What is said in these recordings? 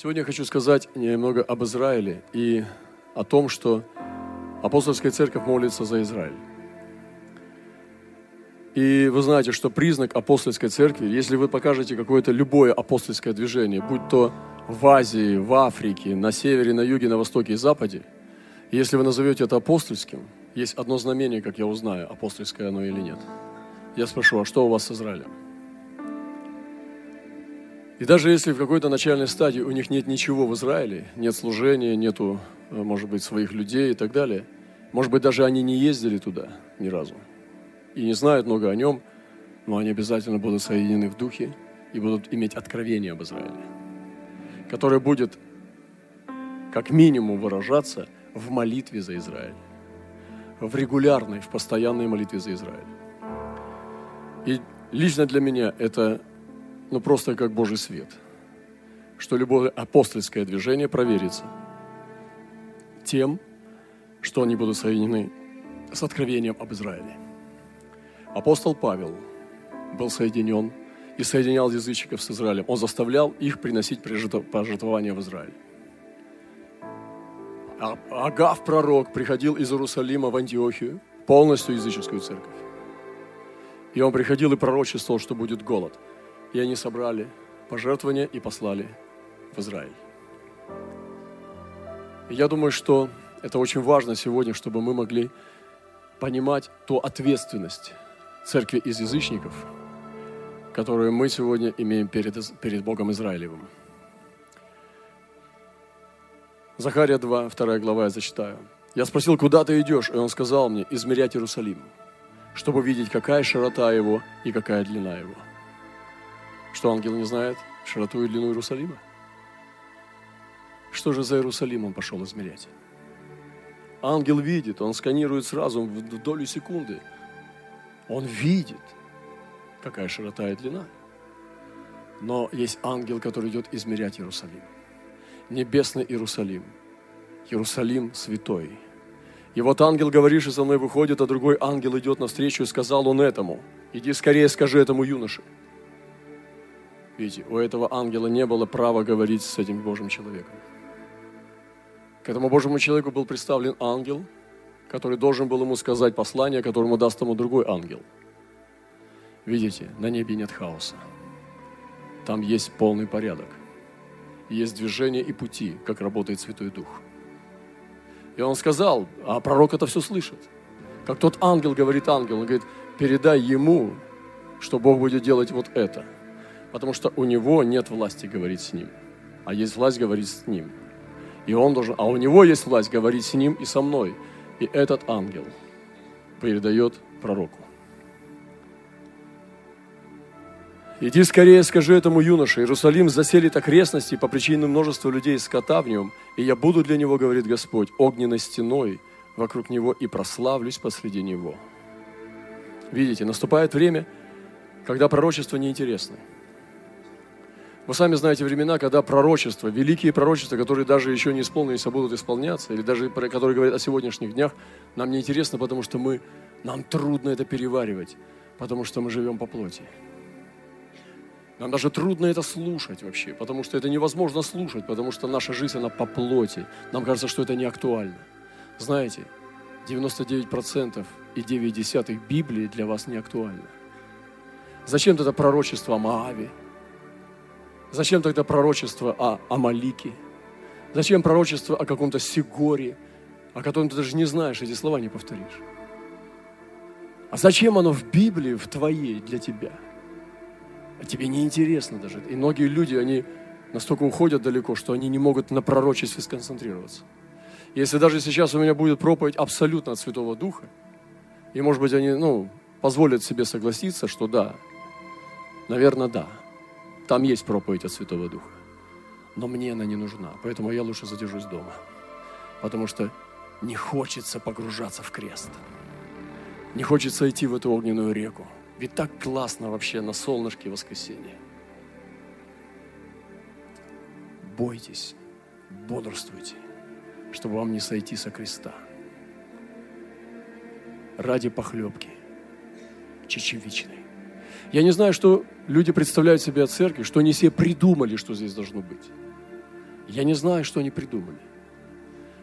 Сегодня я хочу сказать немного об Израиле и о том, что апостольская церковь молится за Израиль. И вы знаете, что признак апостольской церкви, если вы покажете какое-то любое апостольское движение, будь то в Азии, в Африке, на севере, на юге, на востоке и западе, если вы назовете это апостольским, есть одно знамение, как я узнаю, апостольское оно или нет. Я спрошу, а что у вас с Израилем? И даже если в какой-то начальной стадии у них нет ничего в Израиле, нет служения, нету, э, может быть, своих людей и так далее, может быть, даже они не ездили туда ни разу и не знают много о нем, но они обязательно будут соединены в духе и будут иметь откровение об Израиле, которое будет как минимум выражаться в молитве за Израиль, в регулярной, в постоянной молитве за Израиль. И лично для меня это ну просто как Божий свет, что любое апостольское движение проверится тем, что они будут соединены с откровением об Израиле. Апостол Павел был соединен и соединял язычников с Израилем. Он заставлял их приносить пожертвования в Израиль. А Агав, пророк, приходил из Иерусалима в Антиохию, полностью языческую церковь. И он приходил и пророчествовал, что будет голод – и они собрали пожертвования и послали в Израиль. Я думаю, что это очень важно сегодня, чтобы мы могли понимать ту ответственность церкви из язычников, которую мы сегодня имеем перед, перед Богом Израилевым. Захария 2, 2 глава я зачитаю. Я спросил, куда ты идешь? И он сказал мне, измерять Иерусалим, чтобы видеть, какая широта его и какая длина его. Что ангел не знает широту и длину Иерусалима? Что же за Иерусалим он пошел измерять? Ангел видит, он сканирует сразу в долю секунды. Он видит, какая широта и длина. Но есть ангел, который идет измерять Иерусалим. Небесный Иерусалим. Иерусалим святой. И вот ангел, говоришь, со мной выходит, а другой ангел идет навстречу, и сказал он этому, иди скорее скажи этому юноше – Видите, у этого ангела не было права говорить с этим Божьим человеком. К этому Божьему человеку был представлен ангел, который должен был ему сказать послание, которому даст ему другой ангел. Видите, на небе нет хаоса. Там есть полный порядок. Есть движение и пути, как работает Святой Дух. И он сказал, а пророк это все слышит. Как тот ангел говорит ангел, он говорит, передай ему, что Бог будет делать вот это – Потому что у него нет власти говорить с ним, а есть власть говорить с ним. И он должен, а у него есть власть говорить с ним и со мной. И этот ангел передает пророку. Иди скорее, скажи этому юноше, Иерусалим заселит окрестности по причине множества людей и скота в нем, и я буду для него, говорит Господь, огненной стеной вокруг него и прославлюсь посреди него. Видите, наступает время, когда пророчество неинтересно. Вы сами знаете времена, когда пророчества, великие пророчества, которые даже еще не исполнились, а будут исполняться, или даже которые говорят о сегодняшних днях, нам неинтересно, потому что мы, нам трудно это переваривать, потому что мы живем по плоти. Нам даже трудно это слушать вообще, потому что это невозможно слушать, потому что наша жизнь, она по плоти. Нам кажется, что это не актуально. Знаете, 99% и 9 десятых Библии для вас не актуально. Зачем это пророчество о Моаве? Зачем тогда пророчество о Амалике? Зачем пророчество о каком-то Сигоре, о котором ты даже не знаешь, эти слова не повторишь? А зачем оно в Библии, в твоей, для тебя? А тебе не интересно даже. И многие люди, они настолько уходят далеко, что они не могут на пророчестве сконцентрироваться. Если даже сейчас у меня будет проповедь абсолютно от Святого Духа, и, может быть, они, ну, позволят себе согласиться, что да, наверное, да – там есть проповедь от Святого Духа. Но мне она не нужна, поэтому я лучше задержусь дома. Потому что не хочется погружаться в крест. Не хочется идти в эту огненную реку. Ведь так классно вообще на солнышке воскресенье. Бойтесь, бодрствуйте, чтобы вам не сойти со креста. Ради похлебки чечевичной. Я не знаю, что люди представляют себе о церкви, что они себе придумали, что здесь должно быть. Я не знаю, что они придумали.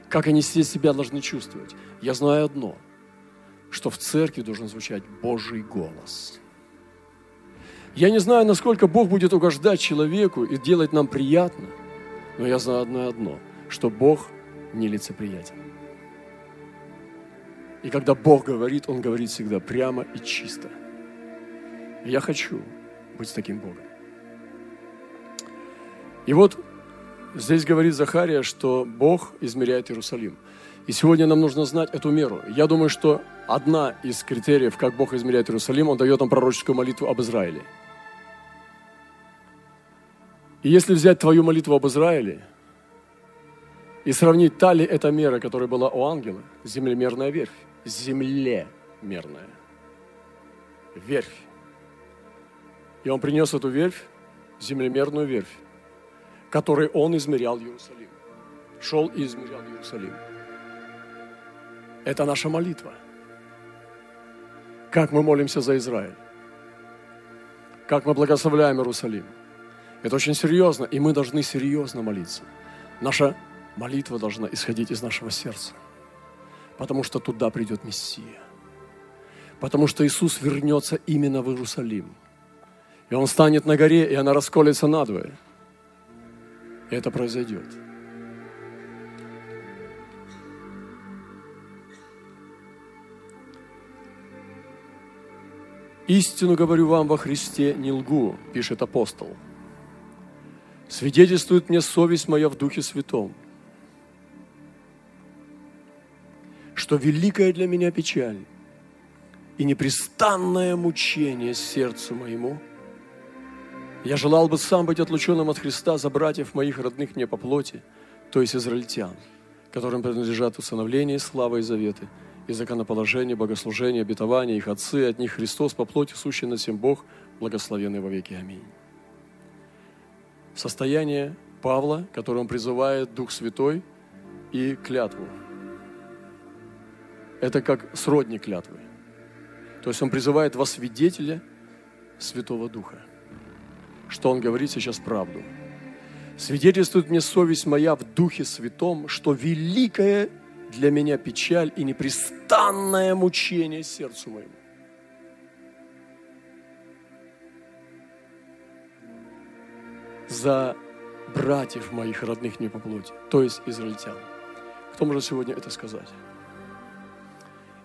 Как они здесь себя должны чувствовать. Я знаю одно, что в церкви должен звучать Божий голос. Я не знаю, насколько Бог будет угождать человеку и делать нам приятно, но я знаю одно одно, что Бог нелицеприятен. И когда Бог говорит, Он говорит всегда прямо и чисто. Я хочу быть с таким Богом. И вот Здесь говорит Захария, что Бог измеряет Иерусалим. И сегодня нам нужно знать эту меру. Я думаю, что одна из критериев, как Бог измеряет Иерусалим, Он дает нам пророческую молитву об Израиле. И если взять твою молитву об Израиле и сравнить, та ли эта мера, которая была у ангела, землемерная верфь, землемерная верфь. И он принес эту верфь, землемерную верфь, который он измерял Иерусалим. Шел и измерял Иерусалим. Это наша молитва. Как мы молимся за Израиль. Как мы благословляем Иерусалим. Это очень серьезно, и мы должны серьезно молиться. Наша молитва должна исходить из нашего сердца. Потому что туда придет Мессия. Потому что Иисус вернется именно в Иерусалим. И Он станет на горе, и она расколется надвое – это произойдет. Истину говорю вам во Христе, не лгу, пишет апостол. Свидетельствует мне совесть моя в Духе Святом, что великая для меня печаль и непрестанное мучение сердцу моему – я желал бы сам быть отлученным от Христа за братьев моих родных мне по плоти, то есть израильтян, которым принадлежат усыновление, слава и заветы, и законоположение, богослужение, обетование, их отцы, от них Христос по плоти, сущий на всем Бог, благословенный во веки. Аминь. Состояние Павла, которое он призывает Дух Святой и клятву. Это как сродни клятвы. То есть он призывает во свидетеля Святого Духа что Он говорит сейчас правду. Свидетельствует мне совесть моя в Духе Святом, что великая для меня печаль и непрестанное мучение сердцу моему. За братьев моих родных не по плоти, то есть израильтян. Кто может сегодня это сказать?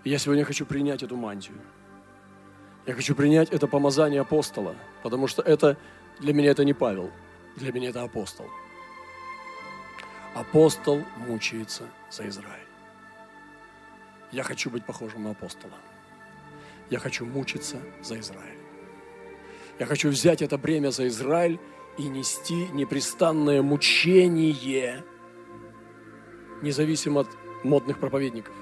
Я сегодня хочу принять эту мантию. Я хочу принять это помазание апостола, потому что это для меня это не Павел, для меня это апостол. Апостол мучается за Израиль. Я хочу быть похожим на апостола. Я хочу мучиться за Израиль. Я хочу взять это бремя за Израиль и нести непрестанное мучение, независимо от модных проповедников.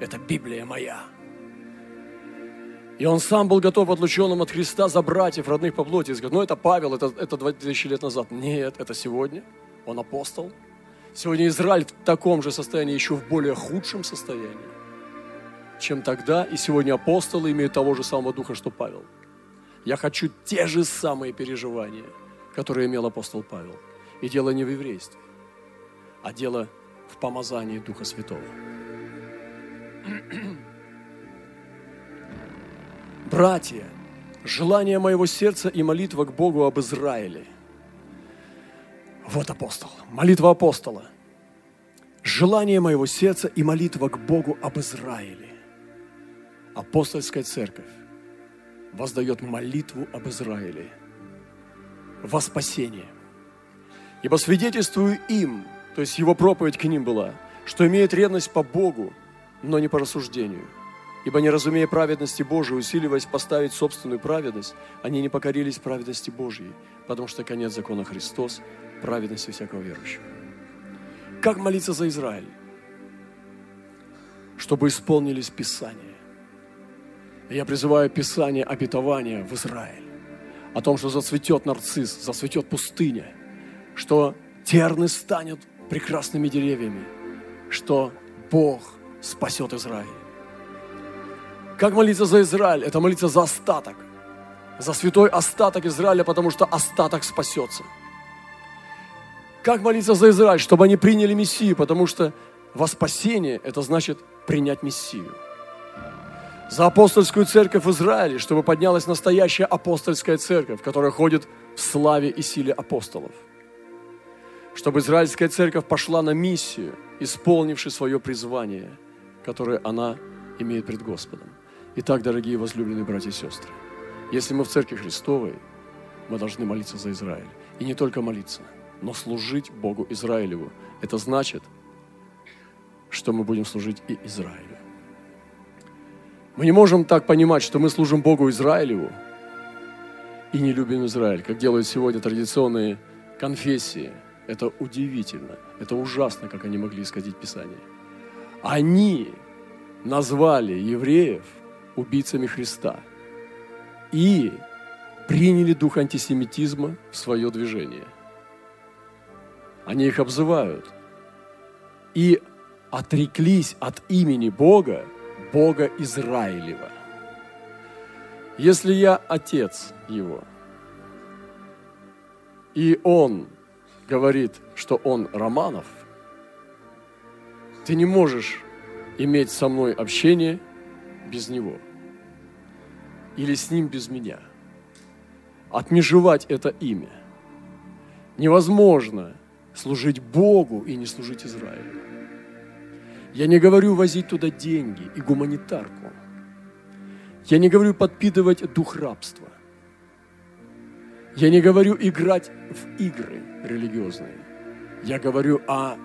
Это Библия моя. И он сам был готов отлученным от Христа за братьев, родных по плоти. И сказать, ну это Павел, это, это 2000 лет назад. Нет, это сегодня. Он апостол. Сегодня Израиль в таком же состоянии, еще в более худшем состоянии, чем тогда. И сегодня апостолы имеют того же самого духа, что Павел. Я хочу те же самые переживания, которые имел апостол Павел. И дело не в еврействе, а дело в помазании Духа Святого. Братья, желание моего сердца и молитва к Богу об Израиле. Вот апостол, молитва апостола. Желание моего сердца и молитва к Богу об Израиле. Апостольская церковь воздает молитву об Израиле во спасение. Ибо свидетельствую им, то есть его проповедь к ним была, что имеет ревность по Богу, но не по рассуждению – Ибо не разумея праведности Божией, усиливаясь поставить собственную праведность, они не покорились праведности Божьей, потому что конец закона Христос, праведности всякого верующего. Как молиться за Израиль? Чтобы исполнились Писания. Я призываю Писание обетования в Израиль. О том, что зацветет нарцисс, зацветет пустыня, что терны станут прекрасными деревьями, что Бог спасет Израиль. Как молиться за Израиль? Это молиться за остаток. За святой остаток Израиля, потому что остаток спасется. Как молиться за Израиль? Чтобы они приняли Мессию, потому что во спасение это значит принять Мессию. За апостольскую церковь в Израиле, чтобы поднялась настоящая апостольская церковь, которая ходит в славе и силе апостолов. Чтобы израильская церковь пошла на миссию, исполнивши свое призвание, которое она имеет пред Господом. Итак, дорогие возлюбленные братья и сестры, если мы в Церкви Христовой, мы должны молиться за Израиль. И не только молиться, но служить Богу Израилеву. Это значит, что мы будем служить и Израилю. Мы не можем так понимать, что мы служим Богу Израилеву и не любим Израиль, как делают сегодня традиционные конфессии. Это удивительно, это ужасно, как они могли исходить Писание. Они назвали евреев убийцами Христа и приняли дух антисемитизма в свое движение. Они их обзывают и отреклись от имени Бога, Бога Израилева. Если я отец его, и он говорит, что он Романов, ты не можешь иметь со мной общение без него. Или с ним без меня. Отмежевать это имя. Невозможно служить Богу и не служить Израилю. Я не говорю возить туда деньги и гуманитарку. Я не говорю подпитывать дух рабства. Я не говорю играть в игры религиозные. Я говорю о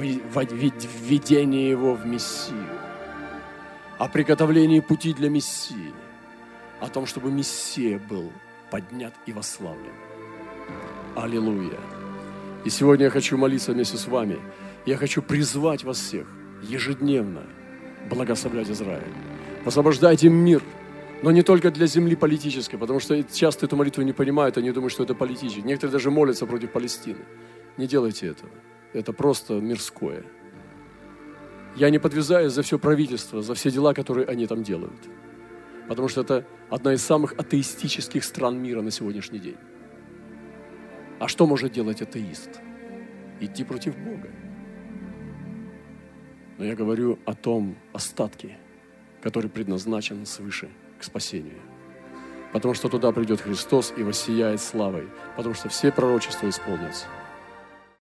введении его в Мессию, о приготовлении пути для Мессии, о том, чтобы Мессия был поднят и восславлен. Аллилуйя. И сегодня я хочу молиться вместе с вами. Я хочу призвать вас всех ежедневно благословлять Израиль. Освобождайте мир, но не только для земли политической, потому что часто эту молитву не понимают, они думают, что это политически. Некоторые даже молятся против Палестины. Не делайте этого. Это просто мирское. Я не подвязаюсь за все правительство, за все дела, которые они там делают. Потому что это одна из самых атеистических стран мира на сегодняшний день. А что может делать атеист? Идти против Бога. Но я говорю о том остатке, который предназначен свыше к спасению. Потому что туда придет Христос и воссияет славой. Потому что все пророчества исполнятся.